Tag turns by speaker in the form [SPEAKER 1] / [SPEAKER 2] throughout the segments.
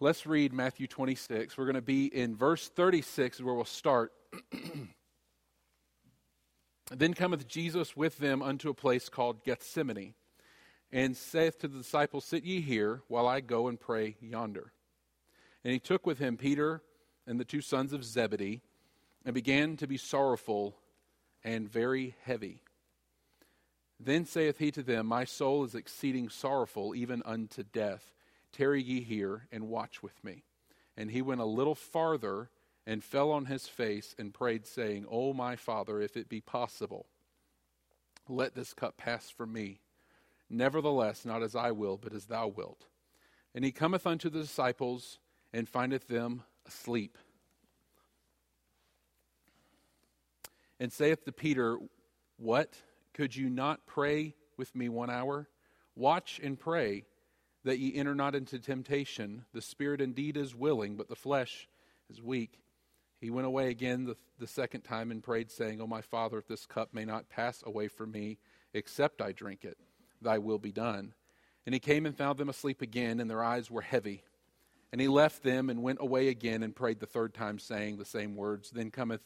[SPEAKER 1] let's read Matthew 26. We're going to be in verse 36 where we'll start. then cometh Jesus with them unto a place called Gethsemane, and saith to the disciples, Sit ye here, while I go and pray yonder. And he took with him Peter and the two sons of Zebedee, and began to be sorrowful and very heavy. Then saith he to them, My soul is exceeding sorrowful, even unto death. Tarry ye here and watch with me. And he went a little farther and fell on his face and prayed, saying, O my Father, if it be possible, let this cup pass from me. Nevertheless, not as I will, but as thou wilt. And he cometh unto the disciples and findeth them asleep. And saith to Peter, What? Could you not pray with me one hour? Watch and pray that ye enter not into temptation. The spirit indeed is willing, but the flesh is weak. He went away again the, the second time and prayed, saying, O my Father, if this cup may not pass away from me, except I drink it, thy will be done. And he came and found them asleep again, and their eyes were heavy. And he left them and went away again and prayed the third time, saying the same words. Then cometh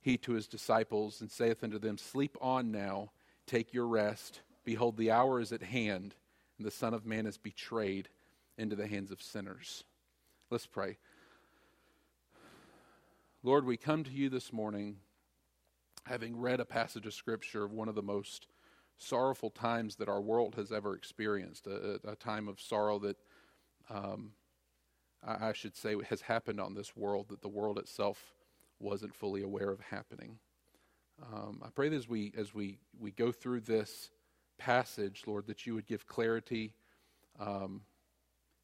[SPEAKER 1] he to his disciples and saith unto them, Sleep on now, take your rest. Behold, the hour is at hand, and the Son of Man is betrayed into the hands of sinners. Let's pray. Lord, we come to you this morning having read a passage of Scripture of one of the most sorrowful times that our world has ever experienced, a, a time of sorrow that um, I, I should say has happened on this world that the world itself wasn't fully aware of happening. Um, I pray that as we as we we go through this passage, Lord, that you would give clarity, um,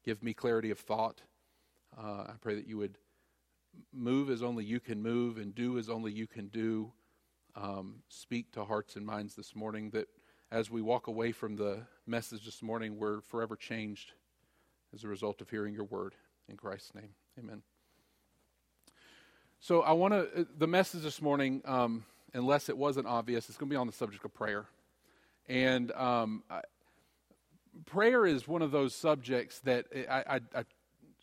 [SPEAKER 1] give me clarity of thought. Uh, I pray that you would move as only you can move and do as only you can do. Um, speak to hearts and minds this morning that as we walk away from the message this morning, we're forever changed as a result of hearing your word. In Christ's name, amen. So, I want to, the message this morning, um, unless it wasn't obvious, it's going to be on the subject of prayer. And um, I, prayer is one of those subjects that I, I, I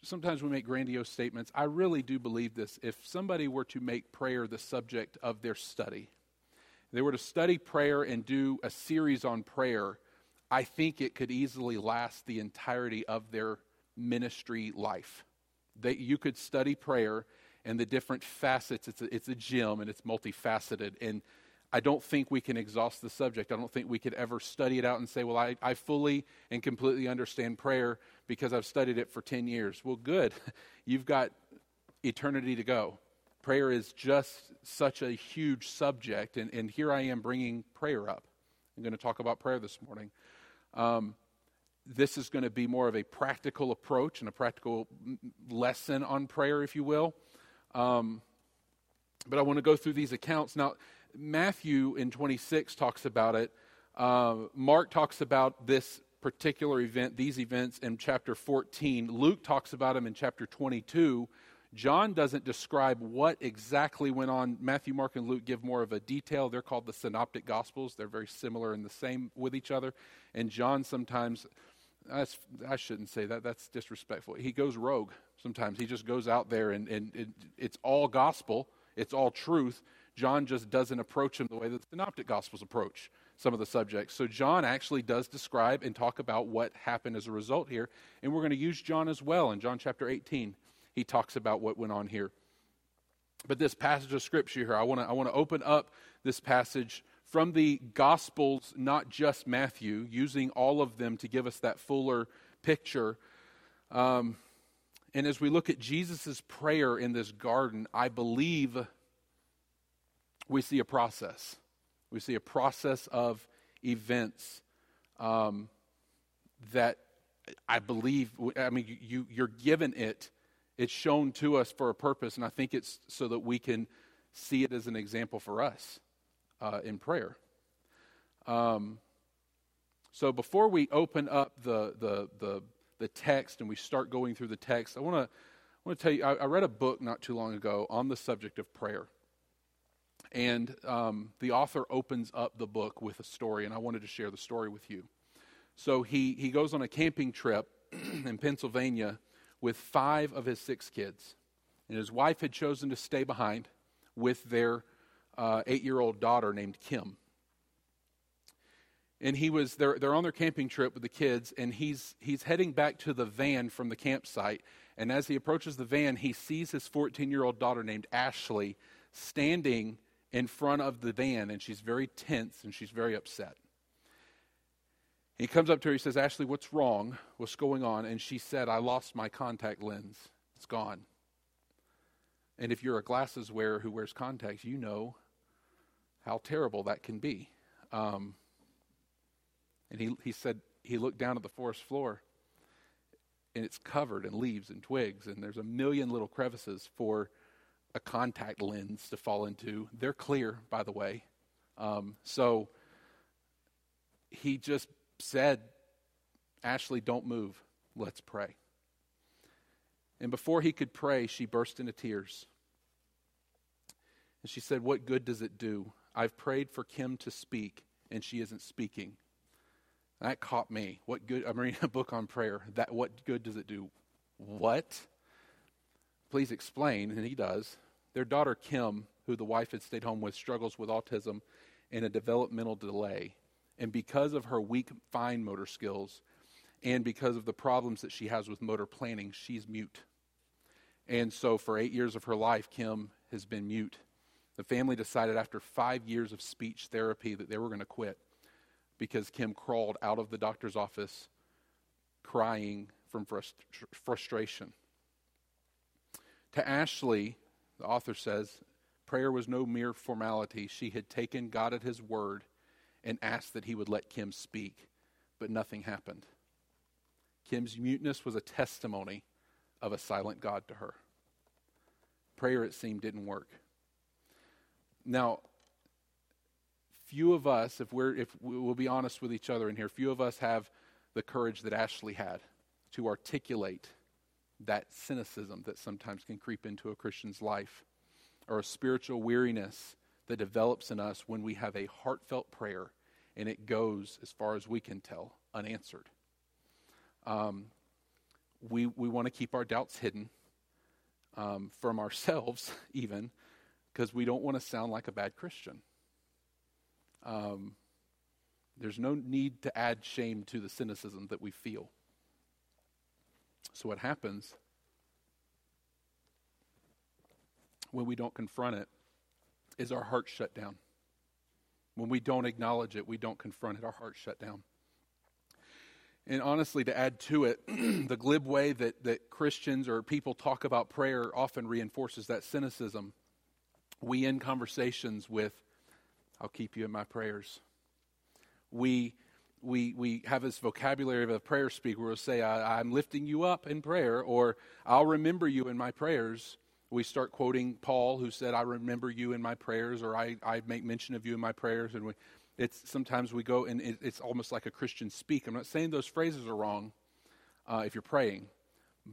[SPEAKER 1] sometimes we make grandiose statements. I really do believe this. If somebody were to make prayer the subject of their study, they were to study prayer and do a series on prayer, I think it could easily last the entirety of their ministry life. That you could study prayer and the different facets. It's a, it's a gym and it's multifaceted. And I don't think we can exhaust the subject. I don't think we could ever study it out and say, well, I, I fully and completely understand prayer because I've studied it for 10 years. Well, good. You've got eternity to go. Prayer is just such a huge subject, and, and here I am bringing prayer up. I'm going to talk about prayer this morning. Um, this is going to be more of a practical approach and a practical lesson on prayer, if you will. Um, but I want to go through these accounts. Now, Matthew in 26 talks about it. Uh, Mark talks about this particular event, these events in chapter 14. Luke talks about them in chapter 22. John doesn't describe what exactly went on. Matthew, Mark, and Luke give more of a detail. They're called the synoptic gospels. They're very similar and the same with each other. And John sometimes, I shouldn't say that, that's disrespectful. He goes rogue sometimes. He just goes out there and, and it, it's all gospel, it's all truth, John just doesn't approach him the way that the Synoptic Gospels approach some of the subjects. So John actually does describe and talk about what happened as a result here, and we're going to use John as well. In John chapter 18, he talks about what went on here. But this passage of scripture here, I want to I want to open up this passage from the Gospels, not just Matthew, using all of them to give us that fuller picture. Um, and as we look at Jesus' prayer in this garden, I believe we see a process. We see a process of events um, that I believe, I mean, you, you're given it. It's shown to us for a purpose, and I think it's so that we can see it as an example for us uh, in prayer. Um, so before we open up the, the, the, the, text and we start going through the text, I want to I want to tell you, I, I read a book not too long ago on the subject of prayer. And um, the author opens up the book with a story, and I wanted to share the story with you. So he, he goes on a camping trip in Pennsylvania with five of his six kids. And his wife had chosen to stay behind with their uh, eight year old daughter named Kim. And he was they're, they're on their camping trip with the kids, and he's, he's heading back to the van from the campsite. And as he approaches the van, he sees his 14 year old daughter named Ashley standing in front of the van, and she's very tense and she's very upset. He comes up to her, he says, Ashley, what's wrong? What's going on? And she said, I lost my contact lens. It's gone. And if you're a glasses wearer who wears contacts, you know how terrible that can be. Um, and he, he said he looked down at the forest floor and it's covered in leaves and twigs, and there's a million little crevices for a contact lens to fall into. They're clear, by the way. Um, so he just said, Ashley, don't move. Let's pray. And before he could pray, she burst into tears. And she said, What good does it do? I've prayed for Kim to speak, and she isn't speaking. That caught me. What good? I'm reading a book on prayer. That what good does it do? What? Please explain. And he does. Their daughter Kim, who the wife had stayed home with, struggles with autism and a developmental delay. And because of her weak fine motor skills, and because of the problems that she has with motor planning, she's mute. And so, for eight years of her life, Kim has been mute. The family decided after five years of speech therapy that they were going to quit because Kim crawled out of the doctor's office crying from frust- frustration. To Ashley, the author says, prayer was no mere formality. She had taken God at his word and asked that he would let Kim speak, but nothing happened. Kim's muteness was a testimony of a silent God to her. Prayer, it seemed, didn't work. Now, few of us, if we're if we'll be honest with each other in here, few of us have the courage that Ashley had to articulate that cynicism that sometimes can creep into a Christian's life, or a spiritual weariness that develops in us when we have a heartfelt prayer and it goes, as far as we can tell, unanswered. Um, we we want to keep our doubts hidden um, from ourselves, even because we don't want to sound like a bad Christian. Um, there's no need to add shame to the cynicism that we feel. So, what happens when we don't confront it is our hearts shut down. When we don't acknowledge it, we don't confront it, our hearts shut down. And honestly, to add to it, the glib way that, that Christians or people talk about prayer often reinforces that cynicism. We end conversations with, I'll keep you in my prayers. We, we, we have this vocabulary of a prayer speaker where we'll say, I, I'm lifting you up in prayer, or I'll remember you in my prayers. We start quoting Paul, who said, I remember you in my prayers, or I, I make mention of you in my prayers. And we, it's, sometimes we go and it, it's almost like a Christian speak. I'm not saying those phrases are wrong uh, if you're praying,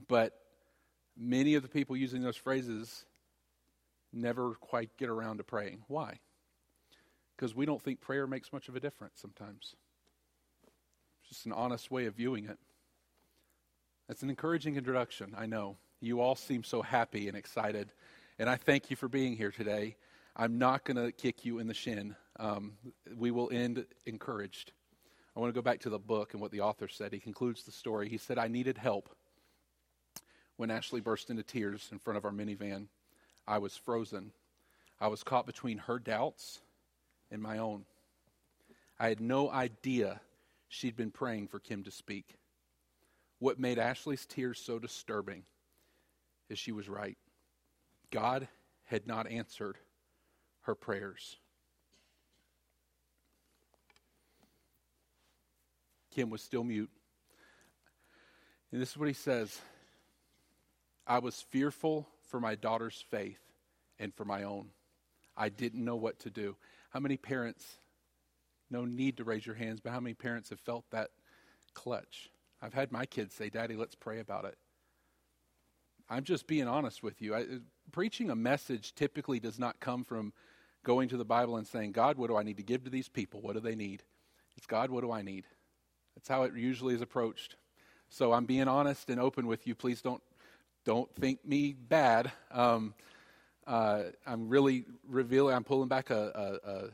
[SPEAKER 1] but many of the people using those phrases never quite get around to praying. Why? because we don't think prayer makes much of a difference sometimes. Just an honest way of viewing it. That's an encouraging introduction, I know. You all seem so happy and excited, and I thank you for being here today. I'm not going to kick you in the shin. Um, we will end encouraged. I want to go back to the book and what the author said. He concludes the story. He said, I needed help. When Ashley burst into tears in front of our minivan, I was frozen. I was caught between her doubts and my own. I had no idea she'd been praying for Kim to speak. What made Ashley's tears so disturbing is she was right. God had not answered her prayers. Kim was still mute. And this is what he says I was fearful for my daughter's faith and for my own. I didn't know what to do. How many parents, no need to raise your hands, but how many parents have felt that clutch? I've had my kids say, Daddy, let's pray about it. I'm just being honest with you. I, preaching a message typically does not come from going to the Bible and saying, God, what do I need to give to these people? What do they need? It's God, what do I need? That's how it usually is approached. So I'm being honest and open with you. Please don't don't think me bad. Um, uh, I'm really revealing. I'm pulling back a, a, a,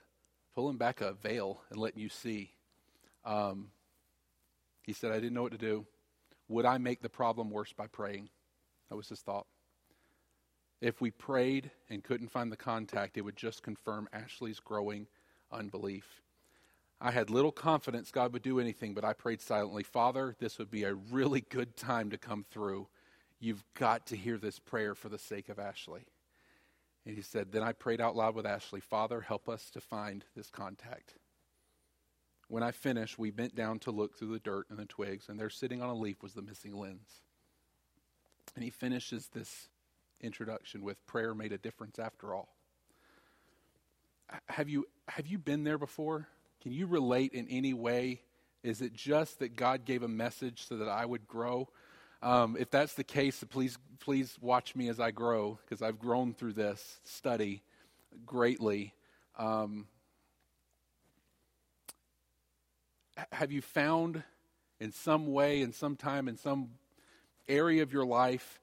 [SPEAKER 1] pulling back a veil and letting you see. Um, he said, "I didn't know what to do. Would I make the problem worse by praying?" That was his thought. If we prayed and couldn't find the contact, it would just confirm Ashley's growing unbelief. I had little confidence God would do anything, but I prayed silently, Father, this would be a really good time to come through. You've got to hear this prayer for the sake of Ashley. And he said, Then I prayed out loud with Ashley, Father, help us to find this contact. When I finished, we bent down to look through the dirt and the twigs, and there sitting on a leaf was the missing lens. And he finishes this introduction with prayer made a difference after all. Have you, have you been there before? Can you relate in any way? Is it just that God gave a message so that I would grow? Um, if that's the case, please, please watch me as I grow because I've grown through this study greatly. Um, have you found in some way, in some time, in some area of your life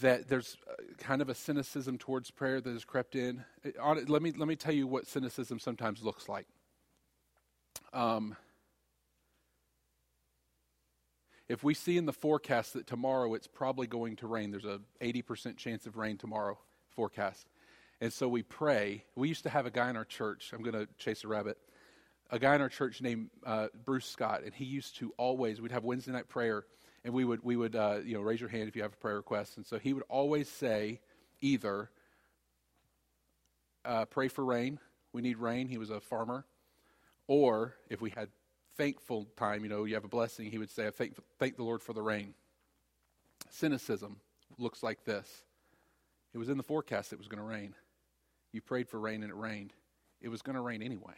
[SPEAKER 1] that there's kind of a cynicism towards prayer that has crept in? let, me, let me tell you what cynicism sometimes looks like. Um, if we see in the forecast that tomorrow it's probably going to rain, there's a 80% chance of rain tomorrow forecast. And so we pray. We used to have a guy in our church. I'm going to chase a rabbit. A guy in our church named uh, Bruce Scott, and he used to always. We'd have Wednesday night prayer, and we would we would uh, you know raise your hand if you have a prayer request. And so he would always say either uh, pray for rain. We need rain. He was a farmer, or if we had thankful time, you know, you have a blessing, he would say, I thank, thank the Lord for the rain. Cynicism looks like this it was in the forecast it was going to rain. You prayed for rain and it rained. It was going to rain anyway.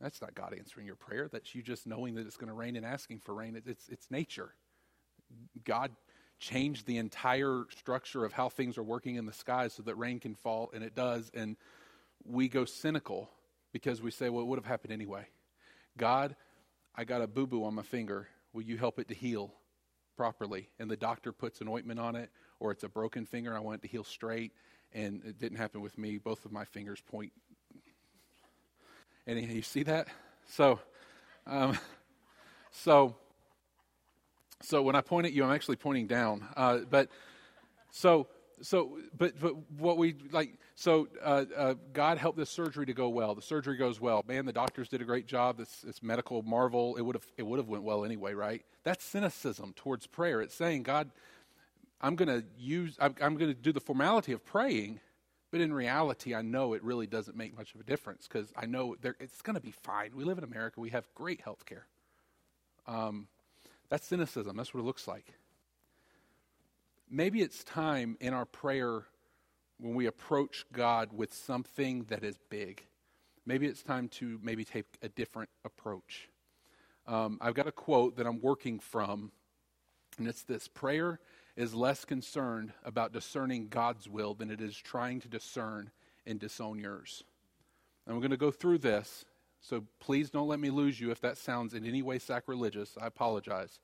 [SPEAKER 1] That's not God answering your prayer. That's you just knowing that it's going to rain and asking for rain. It's, it's nature. God changed the entire structure of how things are working in the sky so that rain can fall, and it does. And we go cynical because we say, well, it would have happened anyway. God, I got a boo boo on my finger. Will you help it to heal properly? And the doctor puts an ointment on it, or it's a broken finger. I want it to heal straight. And it didn't happen with me. Both of my fingers point. And you see that? So, um, so, so when I point at you, I'm actually pointing down. Uh, but so so, but, but what we like, so uh, uh, God helped this surgery to go well. The surgery goes well. Man, the doctors did a great job. This, this medical marvel. It would have, it would have went well anyway, right? That's cynicism towards prayer. It's saying, God, I'm going to use, I'm, I'm going to do the formality of praying, but in reality, I know it really doesn't make much of a difference because I know there, it's going to be fine. We live in America. We have great health care. Um, that's cynicism. That's what it looks like maybe it's time in our prayer when we approach God with something that is big. Maybe it's time to maybe take a different approach. Um, I've got a quote that I'm working from, and it's this Prayer is less concerned about discerning God's will than it is trying to discern and disown yours. And we're going to go through this, so please don't let me lose you if that sounds in any way sacrilegious. I apologize.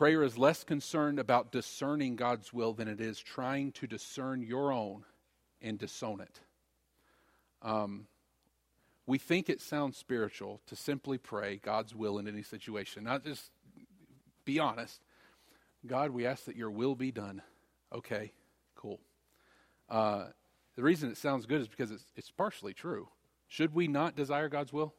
[SPEAKER 1] Prayer is less concerned about discerning God's will than it is trying to discern your own and disown it. Um, we think it sounds spiritual to simply pray God's will in any situation, not just be honest. God, we ask that your will be done. Okay, cool. Uh, the reason it sounds good is because it's, it's partially true. Should we not desire God's will?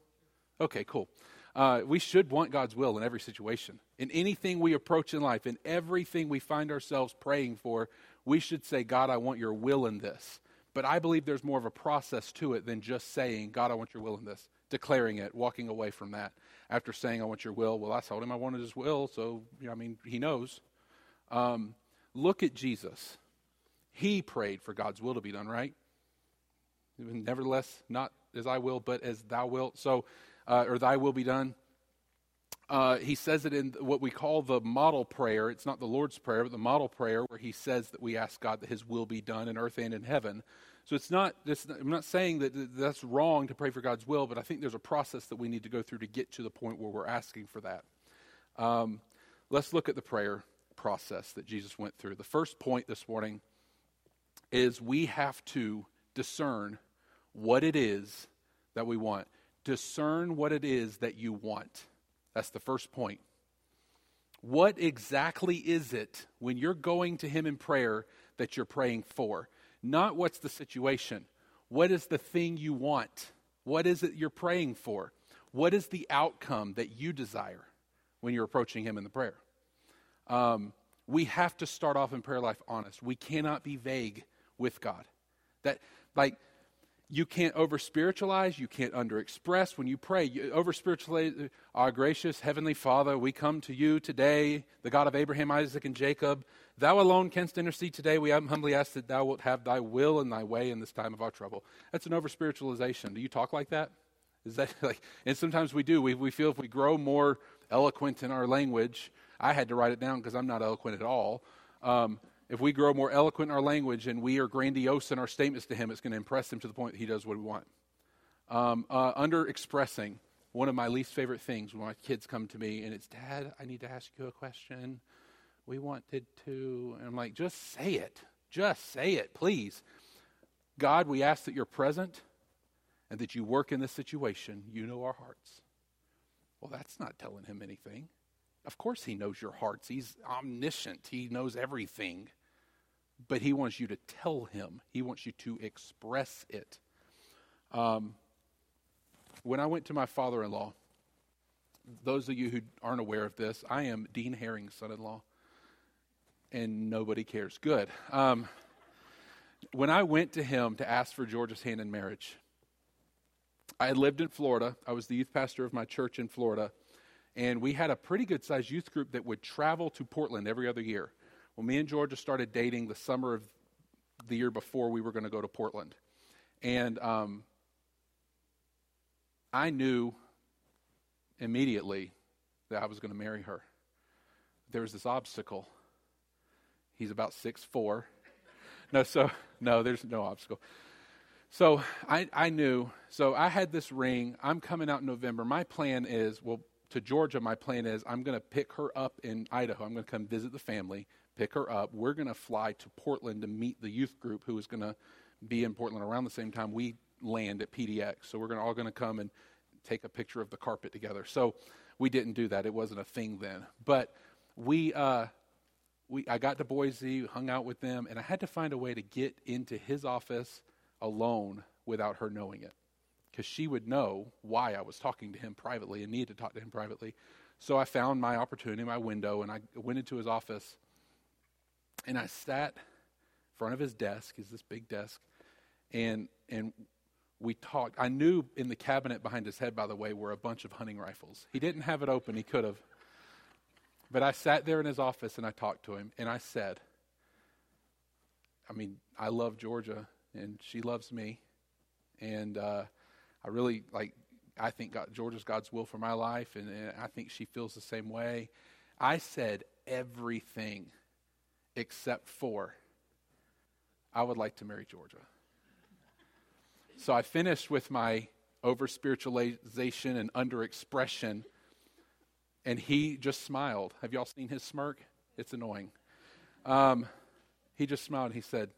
[SPEAKER 1] Okay, cool. Uh, we should want God's will in every situation. In anything we approach in life, in everything we find ourselves praying for, we should say, God, I want your will in this. But I believe there's more of a process to it than just saying, God, I want your will in this, declaring it, walking away from that. After saying, I want your will, well, I told him I wanted his will, so, I mean, he knows. Um, look at Jesus. He prayed for God's will to be done, right? Nevertheless, not as I will, but as thou wilt. So uh, or thy will be done. Uh, he says it in what we call the model prayer. It's not the Lord's Prayer, but the model prayer, where he says that we ask God that his will be done in earth and in heaven. So it's not, I'm not saying that that's wrong to pray for God's will, but I think there's a process that we need to go through to get to the point where we're asking for that. Um, let's look at the prayer. process that Jesus went through. The first point this morning is we have to discern what it is that we want. Discern what it is that you want. That's the first point. What exactly is it when you're going to Him in prayer that you're praying for? Not what's the situation. What is the thing you want? What is it you're praying for? What is the outcome that you desire when you're approaching Him in the prayer? Um, we have to start off in prayer life honest. We cannot be vague with God. That, like, you can't over spiritualize, you can't under express. When you pray, you over spiritualize, our gracious Heavenly Father, we come to you today, the God of Abraham, Isaac, and Jacob. Thou alone canst intercede today. We humbly ask that thou wilt have thy will and thy way in this time of our trouble. That's an over spiritualization. Do you talk like that? Is that like, and sometimes we do. We, we feel if we grow more eloquent in our language, I had to write it down because I'm not eloquent at all. Um, if we grow more eloquent in our language and we are grandiose in our statements to him, it's going to impress him to the point that he does what we want. Um, uh, under expressing, one of my least favorite things when my kids come to me and it's, Dad, I need to ask you a question. We wanted to. And I'm like, just say it. Just say it, please. God, we ask that you're present and that you work in this situation. You know our hearts. Well, that's not telling him anything. Of course, he knows your hearts. He's omniscient, he knows everything but he wants you to tell him, he wants you to express it. Um, when I went to my father in law, those of you who aren't aware of this, I am Dean Herring's son in law, and nobody cares. Good. Um, when I went to him to ask for Georgia's hand in marriage, I had lived in Florida. I was the youth pastor of my church in Florida, and we had a pretty good sized youth group that would travel to Portland every other year. Well, me and Georgia started dating the summer of the year before we were going to go to Portland. And um, I knew immediately that I was going to marry her. There was this obstacle. He's about six four. No, so no, there's no obstacle. So I, I knew. So I had this ring. I'm coming out in November. My plan is, well, to Georgia, my plan is I'm going to pick her up in Idaho. I'm going to come visit the family pick her up. We're going to fly to Portland to meet the youth group who is going to be in Portland around the same time we land at PDX. So we're gonna, all going to come and take a picture of the carpet together. So we didn't do that. It wasn't a thing then. But we, uh, we, I got to Boise, hung out with them, and I had to find a way to get into his office alone without her knowing it. Because she would know why I was talking to him privately and needed to talk to him privately. So I found my opportunity, my window, and I went into his office and I sat in front of his desk, is this big desk, and and we talked. I knew in the cabinet behind his head, by the way, were a bunch of hunting rifles. He didn't have it open, he could have. But I sat there in his office and I talked to him, and I said, I mean, I love Georgia, and she loves me, and uh, I really like. I think God, Georgia's God's will for my life, and, and I think she feels the same way. I said everything except for I would like to marry Georgia. So I finished with my over spiritualization and under expression, and he just smiled. Have y'all seen his smirk? It's annoying. Um, he just smiled and he said,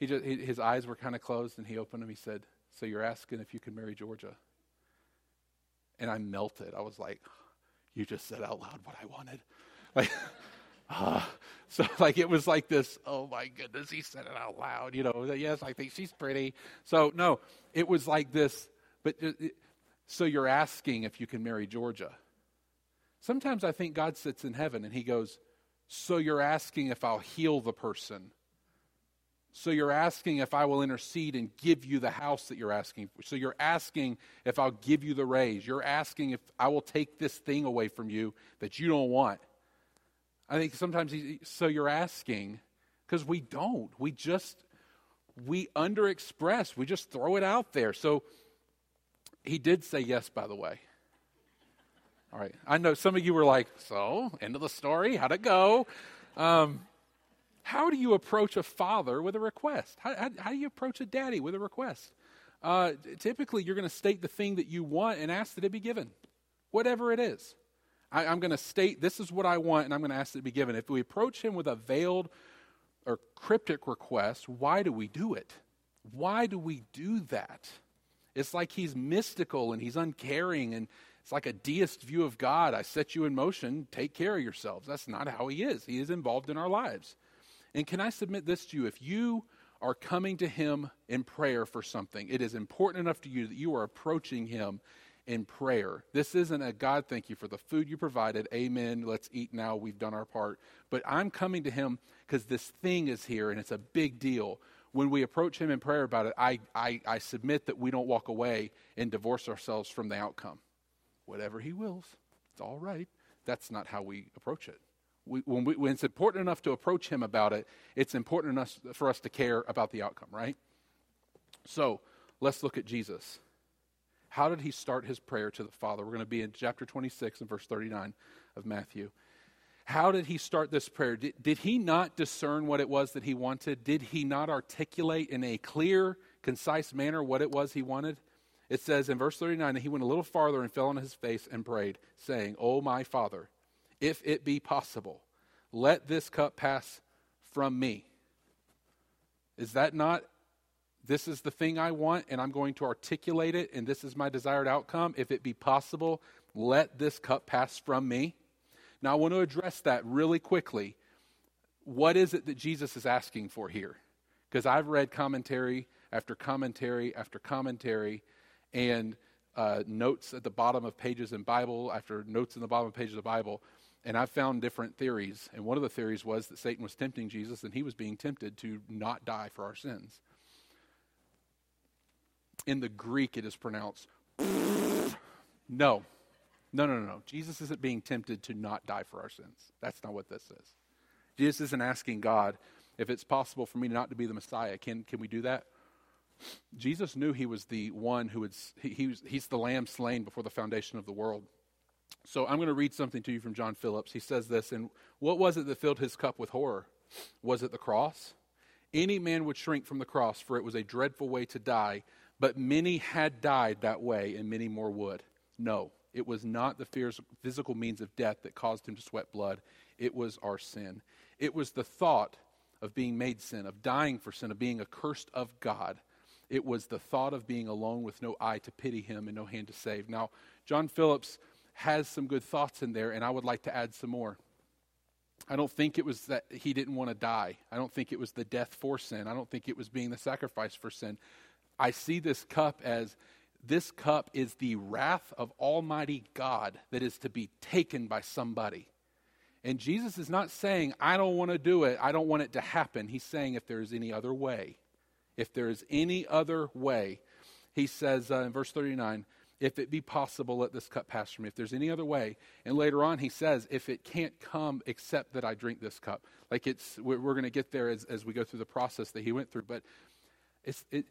[SPEAKER 1] he just, he, his eyes were kind of closed, and he opened them. He said, So you're asking if you can marry Georgia? And I melted. I was like, You just said out loud what I wanted. Like, ah. So like it was like this, oh my goodness, he said it out loud, you know, yes, I think she's pretty. So no, it was like this, but it, so you're asking if you can marry Georgia. Sometimes I think God sits in heaven and he goes, so you're asking if I'll heal the person. So you're asking if I will intercede and give you the house that you're asking for. So you're asking if I'll give you the raise. You're asking if I will take this thing away from you that you don't want. I think sometimes he, so you're asking because we don't. We just we underexpress. We just throw it out there. So he did say yes, by the way. All right. I know some of you were like, so, end of the story. How'd it go? Um, how do you approach a father with a request? How, how, how do you approach a daddy with a request? Uh, typically, you're going to state the thing that you want and ask that it be given, whatever it is. I, I'm going to state this is what I want, and I'm going to ask that it be given. If we approach him with a veiled or cryptic request, why do we do it? Why do we do that? It's like he's mystical and he's uncaring and it's like a deist view of God. I set you in motion, take care of yourselves. That's not how he is. He is involved in our lives. And can I submit this to you? If you are coming to him in prayer for something, it is important enough to you that you are approaching him in prayer. This isn't a God, thank you for the food you provided. Amen. Let's eat now. We've done our part. But I'm coming to him because this thing is here and it's a big deal. When we approach him in prayer about it, I, I, I submit that we don't walk away and divorce ourselves from the outcome. Whatever he wills, it's all right. That's not how we approach it. We, when, we, when it's important enough to approach him about it, it's important enough for us to care about the outcome, right? So let's look at Jesus. How did he start his prayer to the Father? We're going to be in chapter 26 and verse 39 of Matthew. How did he start this prayer? Did, did he not discern what it was that he wanted? Did he not articulate in a clear, concise manner what it was he wanted? It says in verse 39 that he went a little farther and fell on his face and prayed, saying, Oh, my Father, if it be possible, let this cup pass from me. Is that not this is the thing I want, and I'm going to articulate it, and this is my desired outcome. If it be possible, let this cup pass from me. Now, I want to address that really quickly. What is it that Jesus is asking for here? Because I've read commentary after commentary after commentary, and uh, notes at the bottom of pages in Bible after notes in the bottom of pages of Bible, and I've found different theories. And one of the theories was that Satan was tempting Jesus, and he was being tempted to not die for our sins. In the Greek, it is pronounced no. No, no, no, no. Jesus isn't being tempted to not die for our sins. That's not what this is. Jesus isn't asking God, if it's possible for me not to be the Messiah, can, can we do that? Jesus knew he was the one who would, he, he was, he's the lamb slain before the foundation of the world. So I'm going to read something to you from John Phillips. He says this, and what was it that filled his cup with horror? Was it the cross? Any man would shrink from the cross, for it was a dreadful way to die, but many had died that way, and many more would. No, it was not the physical means of death that caused him to sweat blood. It was our sin. It was the thought of being made sin, of dying for sin, of being accursed of God. It was the thought of being alone with no eye to pity him and no hand to save. Now, John Phillips has some good thoughts in there, and I would like to add some more. I don't think it was that he didn't want to die. I don't think it was the death for sin. I don't think it was being the sacrifice for sin. I see this cup as this cup is the wrath of Almighty God that is to be taken by somebody. And Jesus is not saying, I don't want to do it, I don't want it to happen. He's saying, if there is any other way, if there is any other way, he says uh, in verse 39, if it be possible, let this cup pass from me. If there's any other way. And later on, he says, if it can't come except that I drink this cup. Like it's, we're, we're going to get there as, as we go through the process that he went through. But it's, it,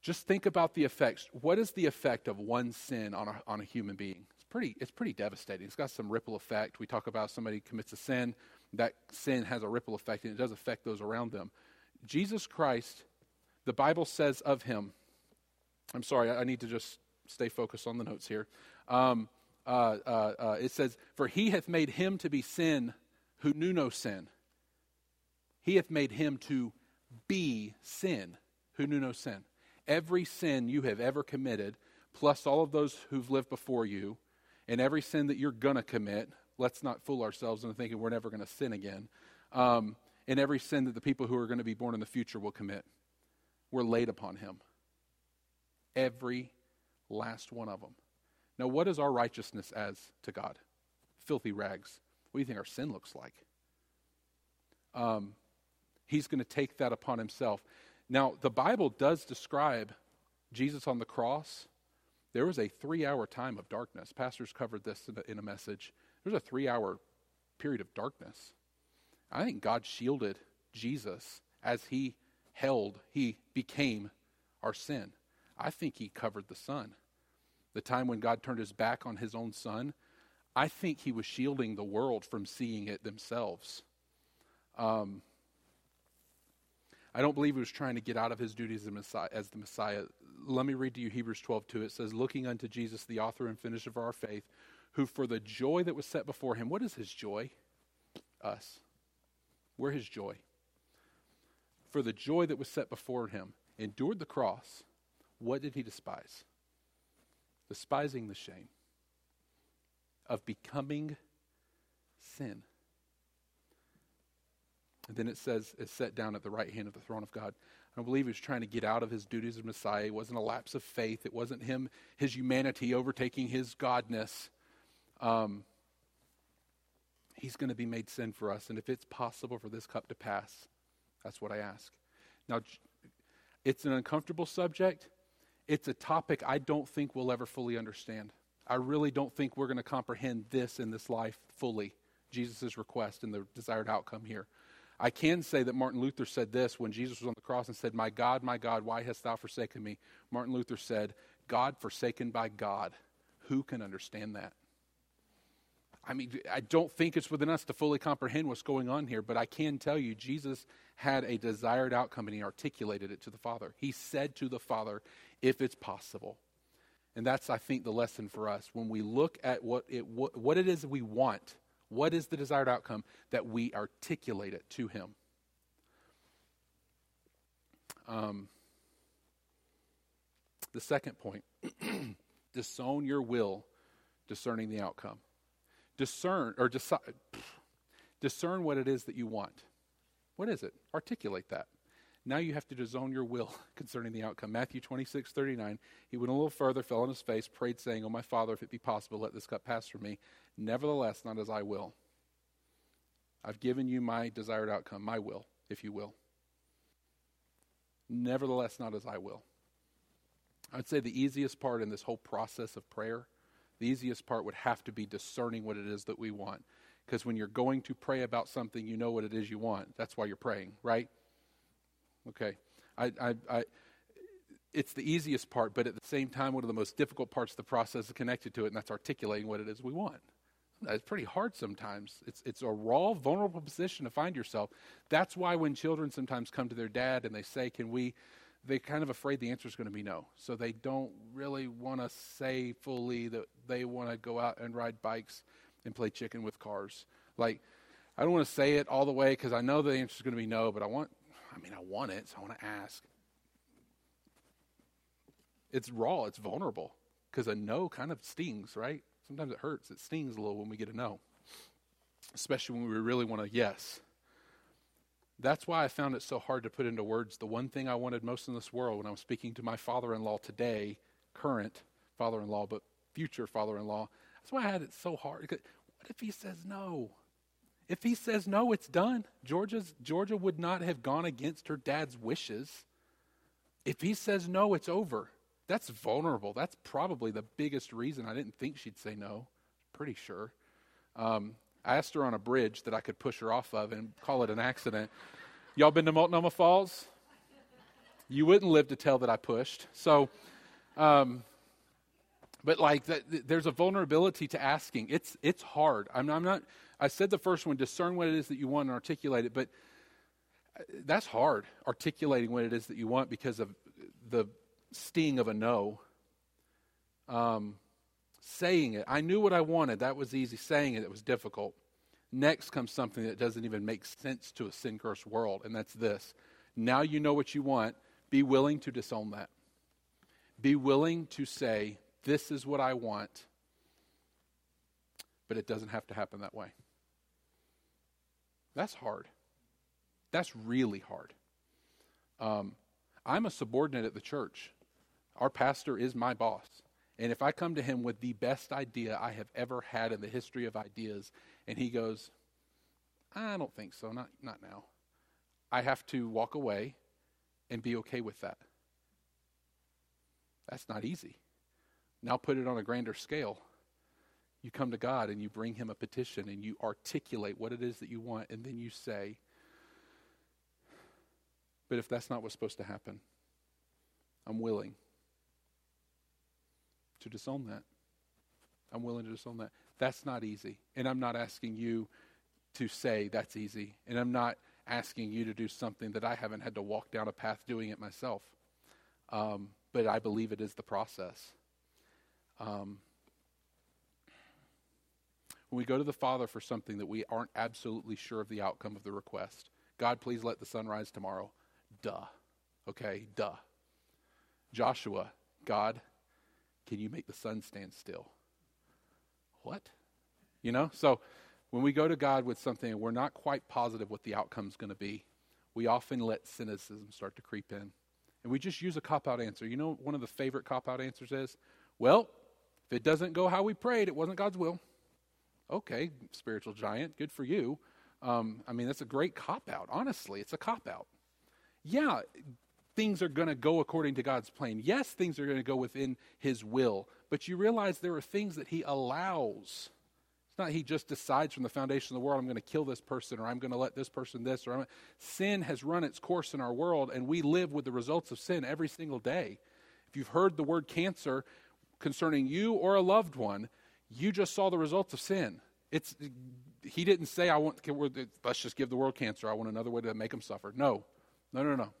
[SPEAKER 1] just think about the effects. What is the effect of one sin on a, on a human being? It's pretty, it's pretty devastating. It's got some ripple effect. We talk about somebody commits a sin, that sin has a ripple effect, and it does affect those around them. Jesus Christ, the Bible says of him, I'm sorry, I, I need to just stay focused on the notes here. Um, uh, uh, uh, it says, For he hath made him to be sin who knew no sin. He hath made him to be sin who knew no sin every sin you have ever committed, plus all of those who've lived before you, and every sin that you're going to commit. Let's not fool ourselves into thinking we're never going to sin again. Um, and every sin that the people who are going to be born in the future will commit were laid upon him. Every last one of them. Now, what is our righteousness as to God? Filthy rags. What do you think our sin looks like? Um, he's going to take that upon himself. Now, the Bible does describe Jesus on the cross. There was a three hour time of darkness. Pastors covered this in a, in a message. There's a three hour period of darkness. I think God shielded Jesus as he held, he became our sin. I think he covered the Son. The time when God turned his back on his own Son, I think he was shielding the world from seeing it themselves. Um, I don't believe he was trying to get out of his duties as the Messiah. As the Messiah. Let me read to you Hebrews 12 2. It says, Looking unto Jesus, the author and finisher of our faith, who for the joy that was set before him, what is his joy? Us. We're his joy. For the joy that was set before him, endured the cross. What did he despise? Despising the shame of becoming sin. And then it says, is set down at the right hand of the throne of God. I believe he was trying to get out of his duties as Messiah. It wasn't a lapse of faith. It wasn't him, his humanity overtaking his godness. Um, he's going to be made sin for us. And if it's possible for this cup to pass, that's what I ask. Now, it's an uncomfortable subject. It's a topic I don't think we'll ever fully understand. I really don't think we're going to comprehend this in this life fully, Jesus' request and the desired outcome here. I can say that Martin Luther said this when Jesus was on the cross and said, My God, my God, why hast thou forsaken me? Martin Luther said, God forsaken by God. Who can understand that? I mean, I don't think it's within us to fully comprehend what's going on here, but I can tell you Jesus had a desired outcome and he articulated it to the Father. He said to the Father, if it's possible. And that's, I think, the lesson for us. When we look at what it, what, what it is we want, what is the desired outcome? That we articulate it to Him. Um, the second point disown your will, discerning the outcome. Discern, or decide, discern what it is that you want. What is it? Articulate that. Now you have to disown your will concerning the outcome. Matthew 26, 39. He went a little further, fell on his face, prayed, saying, Oh, my Father, if it be possible, let this cup pass from me. Nevertheless, not as I will. I've given you my desired outcome, my will, if you will. Nevertheless, not as I will. I'd say the easiest part in this whole process of prayer, the easiest part would have to be discerning what it is that we want. Because when you're going to pray about something, you know what it is you want. That's why you're praying, right? Okay. I, I, I, it's the easiest part, but at the same time, one of the most difficult parts of the process is connected to it, and that's articulating what it is we want. It's pretty hard sometimes. It's, it's a raw, vulnerable position to find yourself. That's why when children sometimes come to their dad and they say, Can we, they're kind of afraid the answer is going to be no. So they don't really want to say fully that they want to go out and ride bikes and play chicken with cars. Like, I don't want to say it all the way because I know the answer is going to be no, but I want, I mean, I want it, so I want to ask. It's raw, it's vulnerable because a no kind of stings, right? Sometimes it hurts. It stings a little when we get a no, especially when we really want a yes. That's why I found it so hard to put into words the one thing I wanted most in this world when I was speaking to my father in law today, current father in law, but future father in law. That's why I had it so hard. What if he says no? If he says no, it's done. Georgia's, Georgia would not have gone against her dad's wishes. If he says no, it's over. That's vulnerable. That's probably the biggest reason I didn't think she'd say no. Pretty sure. Um, I asked her on a bridge that I could push her off of and call it an accident. Y'all been to Multnomah Falls? You wouldn't live to tell that I pushed. So, um, but like that, there's a vulnerability to asking. It's it's hard. I'm, I'm not. I said the first one, discern what it is that you want and articulate it, but uh, that's hard. Articulating what it is that you want because of the sting of a no. Um, saying it. I knew what I wanted. That was easy. Saying it, it was difficult. Next comes something that doesn't even make sense to a sin cursed world, and that's this. Now you know what you want. Be willing to disown that. Be willing to say, This is what I want, but it doesn't have to happen that way. That's hard. That's really hard. Um, I'm a subordinate at the church. Our pastor is my boss. And if I come to him with the best idea I have ever had in the history of ideas, and he goes, I don't think so, not, not now, I have to walk away and be okay with that. That's not easy. Now put it on a grander scale. You come to God and you bring him a petition and you articulate what it is that you want, and then you say, But if that's not what's supposed to happen, I'm willing to disown that. I'm willing to disown that. That's not easy. And I'm not asking you to say that's easy. And I'm not asking you to do something that I haven't had to walk down a path doing it myself. Um, but I believe it is the process. Um, when we go to the Father for something that we aren't absolutely sure of the outcome of the request. God, please let the sun rise tomorrow. Duh. Okay, duh. Joshua, God, can you make the sun stand still? What? You know? So when we go to God with something and we're not quite positive what the outcome's going to be, we often let cynicism start to creep in. And we just use a cop out answer. You know, one of the favorite cop out answers is, well, if it doesn't go how we prayed, it wasn't God's will. Okay, spiritual giant, good for you. Um, I mean, that's a great cop out. Honestly, it's a cop out. Yeah, things are going to go according to God's plan. Yes, things are going to go within His will. But you realize there are things that He allows It's not he just decides from the foundation of the world, I'm going to kill this person or I'm going to let this person this or I'm, sin has run its course in our world and we live with the results of sin every single day. If you've heard the word cancer concerning you or a loved one, you just saw the results of sin. It's he didn't say I want let's just give the world cancer. I want another way to make them suffer. No. No, no, no.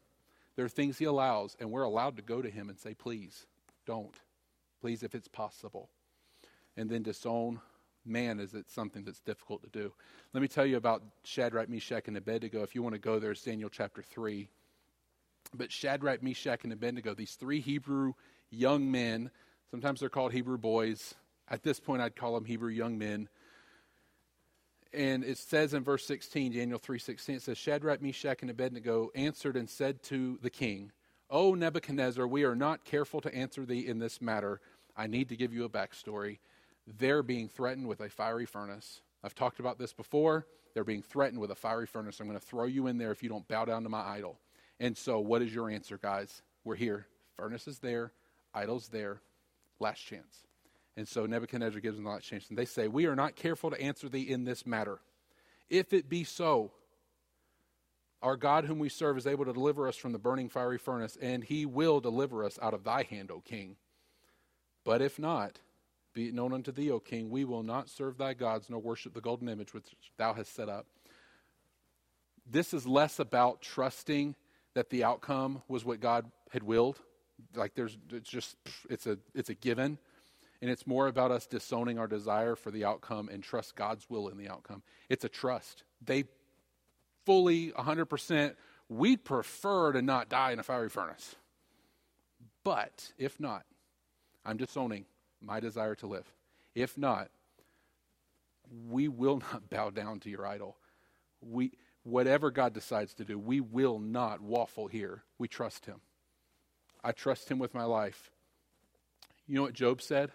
[SPEAKER 1] There are things he allows and we're allowed to go to him and say please don't. Please if it's possible. And then disown man, is it something that's difficult to do. Let me tell you about Shadrach, Meshach, and Abednego. If you want to go there, it's Daniel chapter 3. But Shadrach, Meshach, and Abednego, these three Hebrew young men, sometimes they're called Hebrew boys. At this point, I'd call them Hebrew young men. And it says in verse 16, Daniel 3.16, it says, Shadrach, Meshach, and Abednego answered and said to the king, O Nebuchadnezzar, we are not careful to answer thee in this matter. I need to give you a backstory they're being threatened with a fiery furnace. I've talked about this before. They're being threatened with a fiery furnace. I'm going to throw you in there if you don't bow down to my idol. And so, what is your answer, guys? We're here. Furnace is there, idol's there, last chance. And so Nebuchadnezzar gives them the last chance. And they say, We are not careful to answer thee in this matter. If it be so, our God, whom we serve, is able to deliver us from the burning fiery furnace, and he will deliver us out of thy hand, O king. But if not, be it known unto thee, O king, we will not serve thy gods nor worship the golden image which thou hast set up. This is less about trusting that the outcome was what God had willed. Like there's it's just it's a it's a given. And it's more about us disowning our desire for the outcome and trust God's will in the outcome. It's a trust. They fully 100% we'd prefer to not die in a fiery furnace. But if not, I'm disowning my desire to live. If not, we will not bow down to your idol. We, whatever God decides to do, we will not waffle here. We trust him. I trust him with my life. You know what Job said?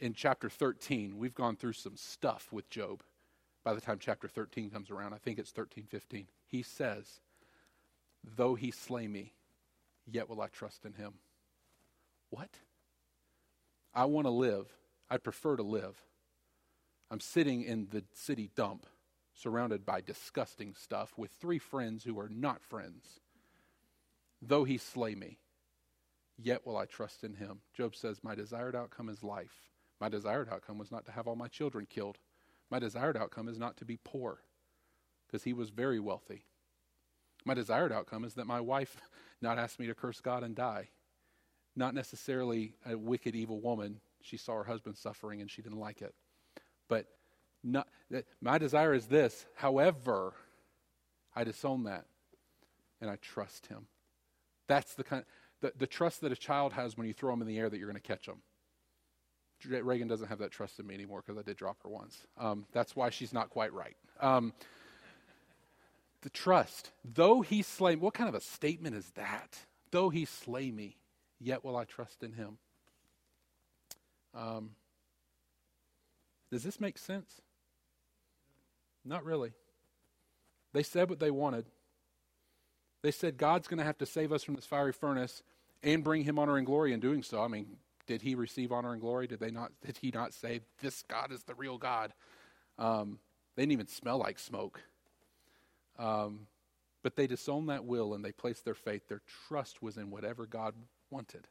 [SPEAKER 1] In chapter 13, we've gone through some stuff with Job. By the time chapter 13 comes around, I think it's 13, 15. He says, Though he slay me, yet will I trust in him. What? I want to live. I prefer to live. I'm sitting in the city dump, surrounded by disgusting stuff, with three friends who are not friends. Though he slay me, yet will I trust in him. Job says, My desired outcome is life. My desired outcome was not to have all my children killed. My desired outcome is not to be poor, because he was very wealthy. My desired outcome is that my wife not ask me to curse God and die not necessarily a wicked, evil woman. She saw her husband suffering and she didn't like it. But not, my desire is this. However, I disown that and I trust him. That's the kind the, the trust that a child has when you throw them in the air that you're going to catch them. Reagan doesn't have that trust in me anymore because I did drop her once. Um, that's why she's not quite right. Um, the trust, though he slay, me, what kind of a statement is that? Though he slay me, yet will I trust in him. Um, does this make sense? Not really. They said what they wanted. They said God's going to have to save us from this fiery furnace and bring him honor and glory in doing so. I mean, did he receive honor and glory? Did they not did he not say this God is the real God? Um, they didn't even smell like smoke. Um, but they disowned that will and they placed their faith, their trust was in whatever God wanted.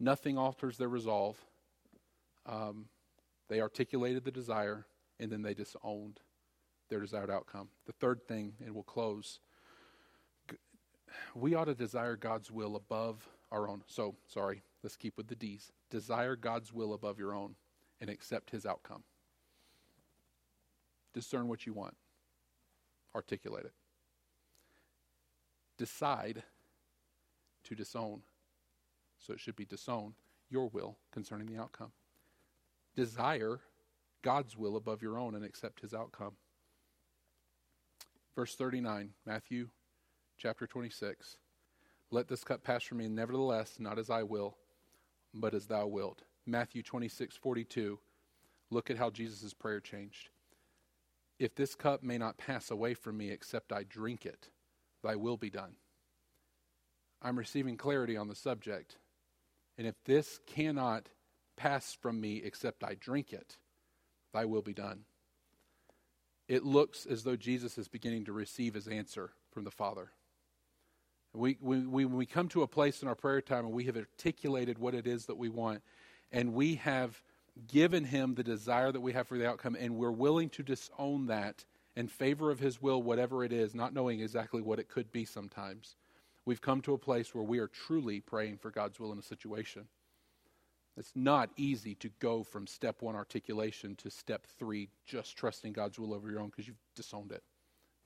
[SPEAKER 1] Nothing alters their resolve. Um, they articulated the desire, and then they disowned their desired outcome. The third thing, and we'll close, we ought to desire God's will above our own. So, sorry, let's keep with the D's. Desire God's will above your own. and accept his outcome. Discern what you want, articulate it. Decide to disown. So it should be disown your will concerning the outcome. Desire God's will above your own and accept his outcome. Verse 39, Matthew chapter 26. Let this cup pass from me, nevertheless, not as I will, but as thou wilt. Matthew 26, 42. Look at how Jesus' prayer changed. If this cup may not pass away from me except I drink it, thy will be done. I'm receiving clarity on the subject. And if this cannot pass from me except I drink it, thy will be done. It looks as though Jesus is beginning to receive his answer from the Father. We, we, we, when we come to a place in our prayer time and we have articulated what it is that we want, and we have given him the desire that we have for the outcome, and we're willing to disown that in favor of his will, whatever it is, not knowing exactly what it could be sometimes, we've come to a place where we are truly praying for God's will in a situation. It's not easy to go from step one articulation to step three, just trusting God's will over your own because you've disowned it.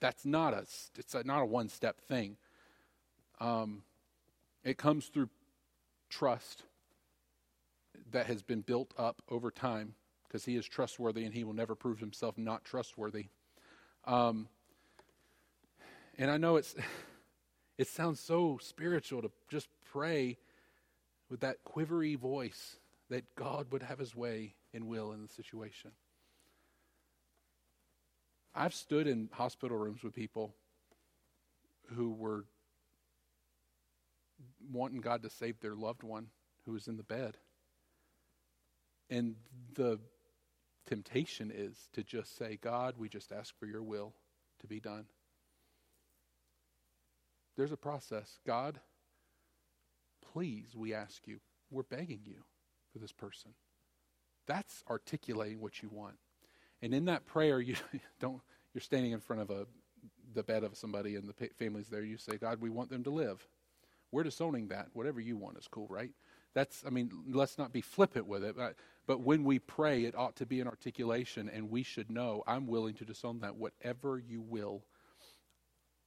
[SPEAKER 1] That's not a, it's not a one step thing. Um, it comes through trust that has been built up over time because he is trustworthy and he will never prove himself not trustworthy. Um, and I know it's it sounds so spiritual to just pray with that quivery voice that God would have his way and will in the situation. I've stood in hospital rooms with people who were wanting God to save their loved one who is in the bed. And the temptation is to just say, God, we just ask for your will to be done. There's a process. God, please, we ask you, we're begging you for this person. That's articulating what you want. And in that prayer, you don't you're standing in front of a the bed of somebody and the family's there. You say, God, we want them to live. We're disowning that. Whatever you want is cool, right? That's, I mean, let's not be flippant with it. But, but when we pray, it ought to be an articulation, and we should know, I'm willing to disown that. Whatever you will,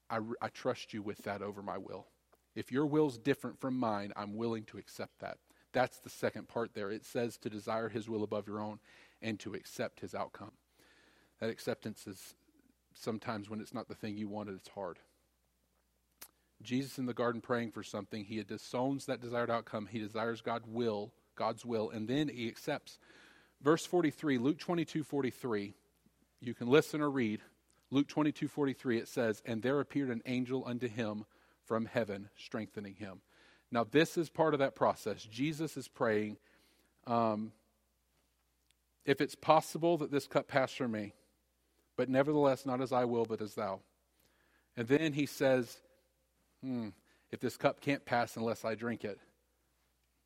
[SPEAKER 1] I, I trust you with that over my will. If your will's different from mine, I'm willing to accept that. That's the second part there. It says to desire his will above your own and to accept his outcome. That acceptance is sometimes when it's not the thing you wanted, it's hard. Jesus in the garden praying for something, he disowns that desired outcome. He desires God's will, God's will, and then he accepts. Verse 43, Luke 22, 43. You can listen or read. Luke 22, 43, it says, And there appeared an angel unto him from heaven, strengthening him. Now, this is part of that process. Jesus is praying, um, If it's possible that this cup pass from me, but nevertheless, not as I will, but as thou. And then he says, hmm, If this cup can't pass unless I drink it,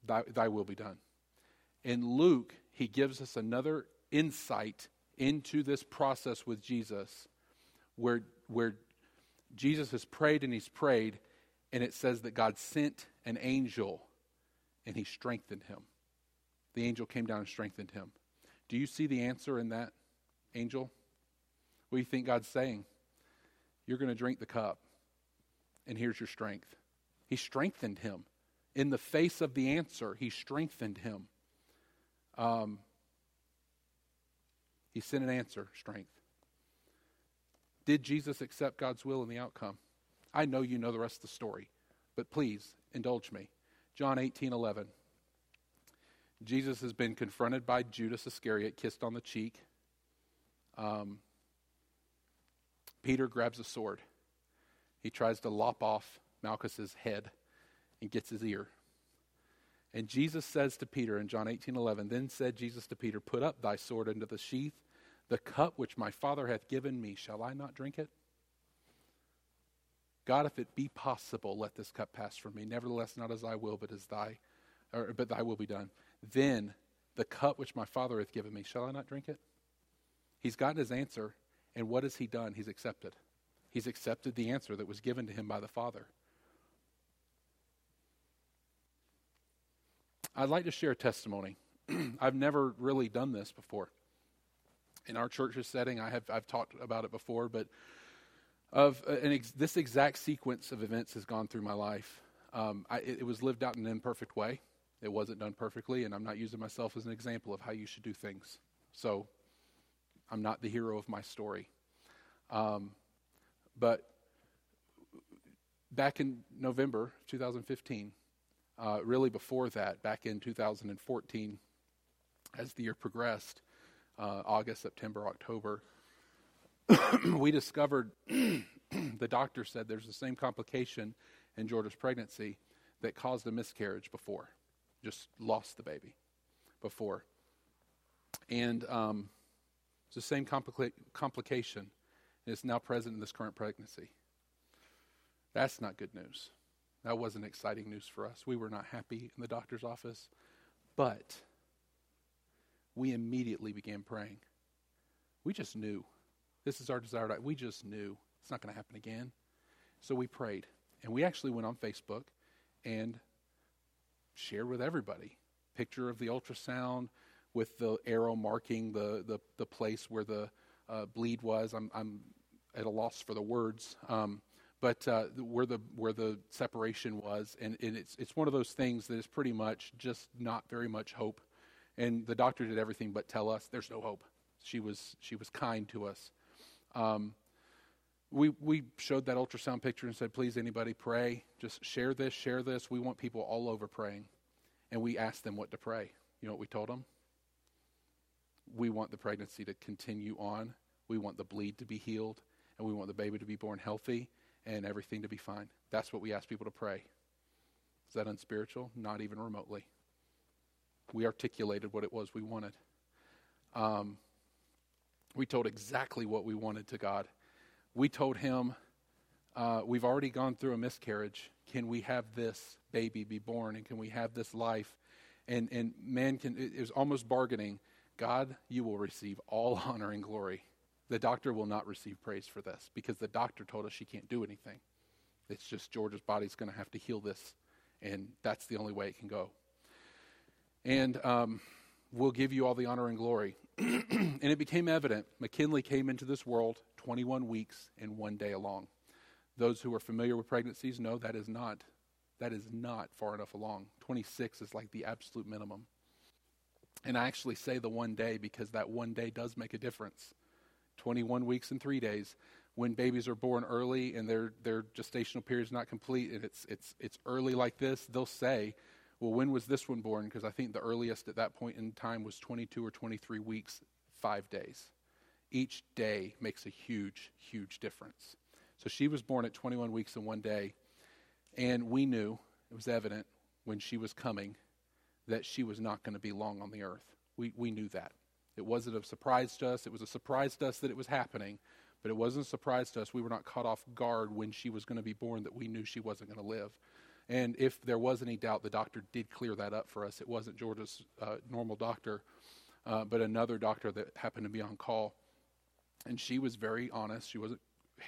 [SPEAKER 1] thy, thy will be done. In Luke, he gives us another insight into this process with Jesus where, where Jesus has prayed and he's prayed, and it says that God sent an angel and he strengthened him. The angel came down and strengthened him. Do you see the answer in that angel? What do you think God's saying? You're going to drink the cup, and here's your strength. He strengthened him. In the face of the answer, he strengthened him. Um, he sent an answer, strength. Did Jesus accept God's will in the outcome? I know you know the rest of the story, but please indulge me. John 18 11. Jesus has been confronted by Judas Iscariot, kissed on the cheek. Um, Peter grabs a sword. He tries to lop off Malchus's head and gets his ear. And Jesus says to Peter in John 18 11, Then said Jesus to Peter, Put up thy sword into the sheath. The cup which my Father hath given me, shall I not drink it? God, if it be possible, let this cup pass from me. Nevertheless, not as I will, but as thy, or, but thy will be done. Then the cup which my Father hath given me, shall I not drink it? He's gotten his answer, and what has he done? He's accepted. He's accepted the answer that was given to him by the Father. I'd like to share a testimony I've never really done this before. In our church's setting, I have I've talked about it before, but of uh, ex- this exact sequence of events has gone through my life. Um, I, it, it was lived out in an imperfect way. It wasn't done perfectly, and I'm not using myself as an example of how you should do things. So I'm not the hero of my story. Um, but back in November 2015, uh, really before that, back in 2014, as the year progressed, uh, August, September, October, we discovered the doctor said there's the same complication in Georgia's pregnancy that caused a miscarriage before, just lost the baby before. And um, it's the same complica- complication, and it's now present in this current pregnancy. That's not good news. That wasn't exciting news for us. We were not happy in the doctor's office, but we immediately began praying. We just knew. This is our desire. We just knew it's not going to happen again. So we prayed. And we actually went on Facebook and shared with everybody picture of the ultrasound with the arrow marking the, the, the place where the uh, bleed was. I'm, I'm at a loss for the words. Um, but uh, where the where the separation was, and, and, it's it's one of those things that is pretty much just not very much hope. And the doctor did everything but tell us there's no hope. She was she was kind to us. Um, we we showed that ultrasound picture and said, please anybody pray, just share this, share this. We want people all over praying, and we asked them what to pray. You know what we told them? We want the pregnancy to continue on. We want the bleed to be healed, and we want the baby to be born healthy and everything to be fine. That's what we ask people to pray. Is that unspiritual? Not even remotely. We articulated what it was we wanted. Um, we told exactly what we wanted to God. We told Him, uh, We've already gone through a miscarriage. Can we have this baby be born? And can we have this life? And, and man can, it was almost bargaining. God, you will receive all honor and glory. The doctor will not receive praise for this because the doctor told us she can't do anything. It's just Georgia's body's going to have to heal this, and that's the only way it can go. And um, we'll give you all the honor and glory. and it became evident. McKinley came into this world 21 weeks and one day along. Those who are familiar with pregnancies know that is not that is not far enough along. 26 is like the absolute minimum. And I actually say the one day because that one day does make a difference. 21 weeks and three days. When babies are born early and their, their gestational period is not complete and it's, it's, it's early like this, they'll say, well, when was this one born? Because I think the earliest at that point in time was 22 or 23 weeks, five days. Each day makes a huge, huge difference. So she was born at 21 weeks and one day, and we knew, it was evident when she was coming, that she was not going to be long on the earth. We, we knew that. It wasn't a surprise to us. It was a surprise to us that it was happening, but it wasn't a surprise to us. We were not caught off guard when she was going to be born that we knew she wasn't going to live. And if there was any doubt, the doctor did clear that up for us. It wasn't Georgia's uh, normal doctor, uh, but another doctor that happened to be on call. And she was very honest. She wasn't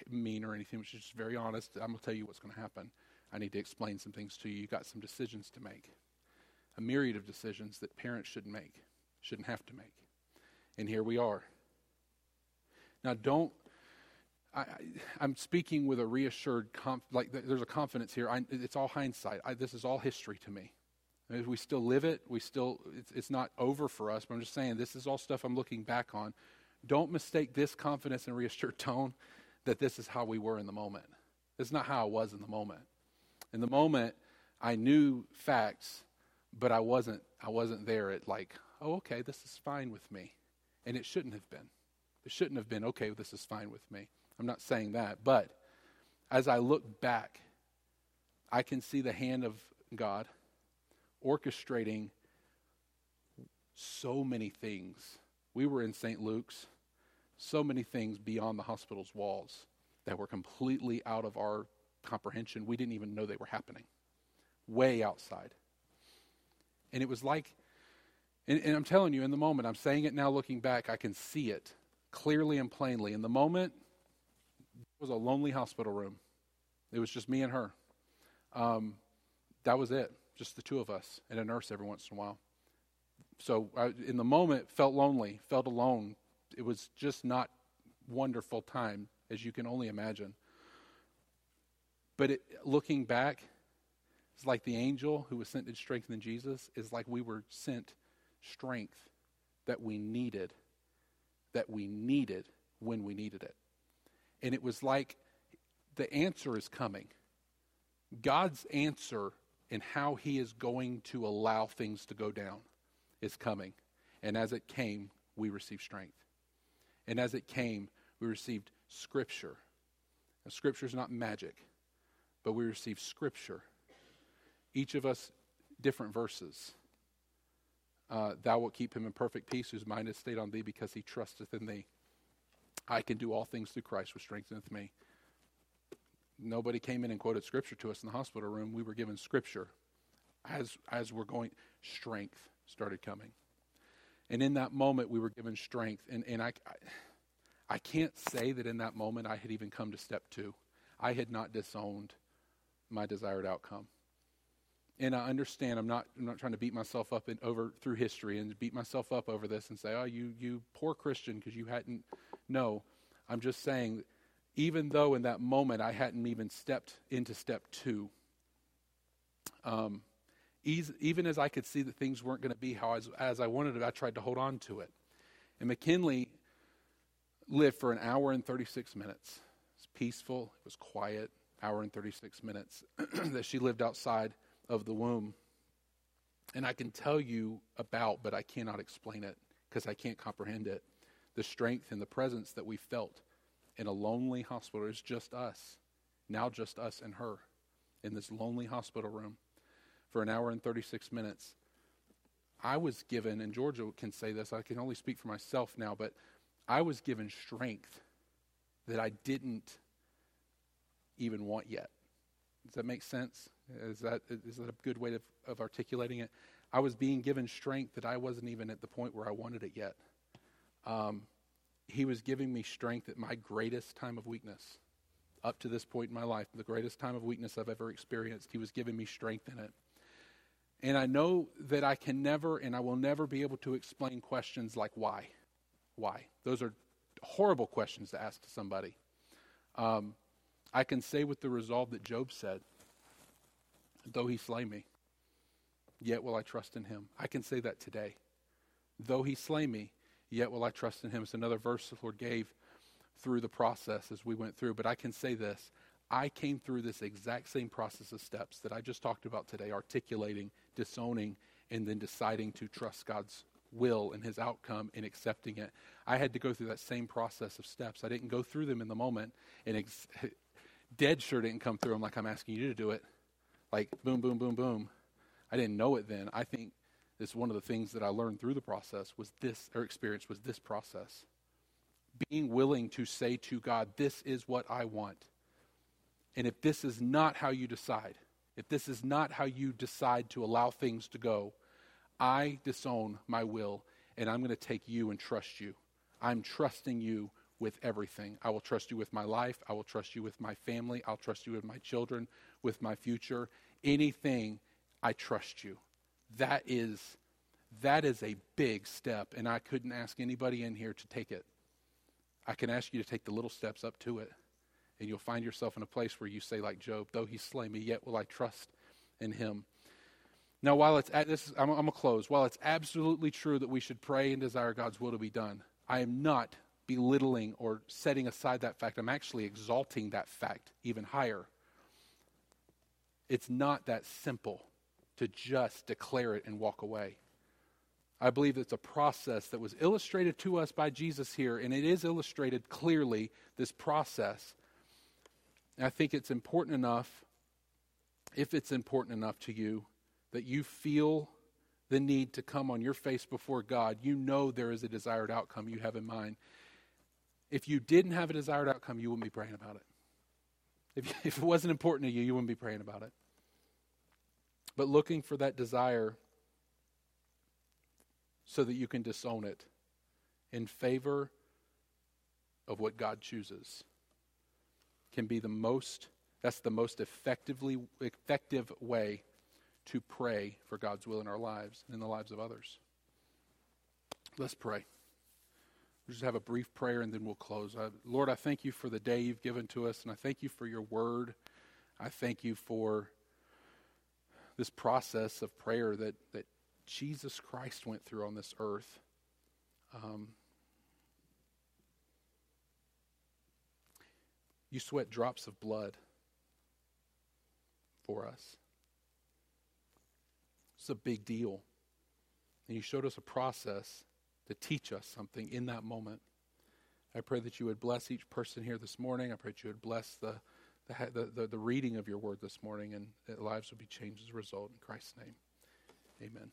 [SPEAKER 1] mean or anything. She was just very honest. I'm going to tell you what's going to happen. I need to explain some things to you. You got some decisions to make, a myriad of decisions that parents shouldn't make, shouldn't have to make. And here we are. Now, don't. I, am speaking with a reassured, conf, like there's a confidence here. I, it's all hindsight. I, this is all history to me. We still live it. We still, it's, it's not over for us. But I'm just saying, this is all stuff I'm looking back on. Don't mistake this confidence and reassured tone that this is how we were in the moment. Is not how I was in the moment. In the moment, I knew facts, but I wasn't. I wasn't there at like, oh, okay, this is fine with me. And it shouldn't have been. It shouldn't have been, okay, this is fine with me. I'm not saying that. But as I look back, I can see the hand of God orchestrating so many things. We were in St. Luke's, so many things beyond the hospital's walls that were completely out of our comprehension. We didn't even know they were happening, way outside. And it was like and, and I'm telling you, in the moment, I'm saying it now looking back, I can see it clearly and plainly. In the moment, it was a lonely hospital room. It was just me and her. Um, that was it, just the two of us, and a nurse every once in a while. so I, in the moment, felt lonely, felt alone. It was just not wonderful time, as you can only imagine. But it, looking back, it's like the angel who was sent to strengthen Jesus is like we were sent strength that we needed, that we needed when we needed it. And it was like the answer is coming. God's answer in how he is going to allow things to go down is coming. And as it came, we received strength. And as it came, we received scripture. Now, scripture is not magic, but we received scripture. Each of us, different verses. Uh, Thou wilt keep him in perfect peace, whose mind is stayed on thee, because he trusteth in thee. I can do all things through Christ, which strengtheneth me. Nobody came in and quoted scripture to us in the hospital room. We were given scripture as as we're going. Strength started coming, and in that moment we were given strength. And and I, I, I can't say that in that moment I had even come to step two. I had not disowned my desired outcome. And I understand I'm not I'm not trying to beat myself up in, over through history and beat myself up over this and say, oh, you you poor Christian because you hadn't. No, I'm just saying even though in that moment I hadn't even stepped into step two. Um, even as I could see that things weren't going to be how I, as I wanted it, I tried to hold on to it. And McKinley lived for an hour and 36 minutes. It was peaceful, it was quiet, hour and 36 minutes that she lived outside of the womb. And I can tell you about, but I cannot explain it because I can't comprehend it. The strength and the presence that we felt in a lonely hospital. is just us, now just us and her, in this lonely hospital room for an hour and 36 minutes. I was given, and Georgia can say this, I can only speak for myself now, but I was given strength that I didn't even want yet. Does that make sense? Is that, is that a good way of, of articulating it? I was being given strength that I wasn't even at the point where I wanted it yet. Um, he was giving me strength at my greatest time of weakness. Up to this point in my life, the greatest time of weakness I've ever experienced, he was giving me strength in it. And I know that I can never and I will never be able to explain questions like why. Why? Those are horrible questions to ask to somebody. Um, I can say with the resolve that Job said, though he slay me, yet will I trust in him. I can say that today. Though he slay me, yet will I trust in him. It's another verse the Lord gave through the process as we went through. But I can say this I came through this exact same process of steps that I just talked about today, articulating, disowning, and then deciding to trust God's will and his outcome and accepting it. I had to go through that same process of steps. I didn't go through them in the moment, and ex- dead sure didn't come through them like I'm asking you to do it. Like boom, boom, boom, boom. I didn't know it then. I think this one of the things that I learned through the process was this, or experience was this process. Being willing to say to God, This is what I want. And if this is not how you decide, if this is not how you decide to allow things to go, I disown my will and I'm going to take you and trust you. I'm trusting you with everything. I will trust you with my life. I will trust you with my family. I'll trust you with my children, with my future. Anything, I trust you. That is that is a big step and i couldn't ask anybody in here to take it. I can ask you to take the little steps up to it and you'll find yourself in a place where you say like job though he slay me yet will i trust in him. Now while it's at this I'm, I'm to close. While it's absolutely true that we should pray and desire god's will to be done i am not belittling or setting aside that fact. I'm actually exalting that fact even higher it's not that simple to just declare it and walk away. I believe it's a process that was illustrated to us by Jesus here, and it is illustrated clearly, this process. And I think it's important enough, if it's important enough to you, that you feel the need to come on your face before God. You know there is a desired outcome you have in mind. If you didn't have a desired outcome, you wouldn't be praying about it. If, if it wasn't important to you, you wouldn't be praying about it but looking for that desire so that you can disown it in favor of what God chooses can be the most that's the most effectively effective way to pray for God's will in our lives and in the lives of others. Let's pray. We'll just have a brief prayer and then we'll close. Uh, Lord, I thank you for the day you've given to us, and I thank you for your word. I thank you for this process of prayer that, that Jesus Christ went through on this earth. Um, you sweat drops of blood for us. It's a big deal. And you showed us a process to teach us something in that moment. I pray that you would bless each person here this morning. I pray that you would bless the, the, the, the reading of your word this morning and lives would be changed as a result. In Christ's name, amen.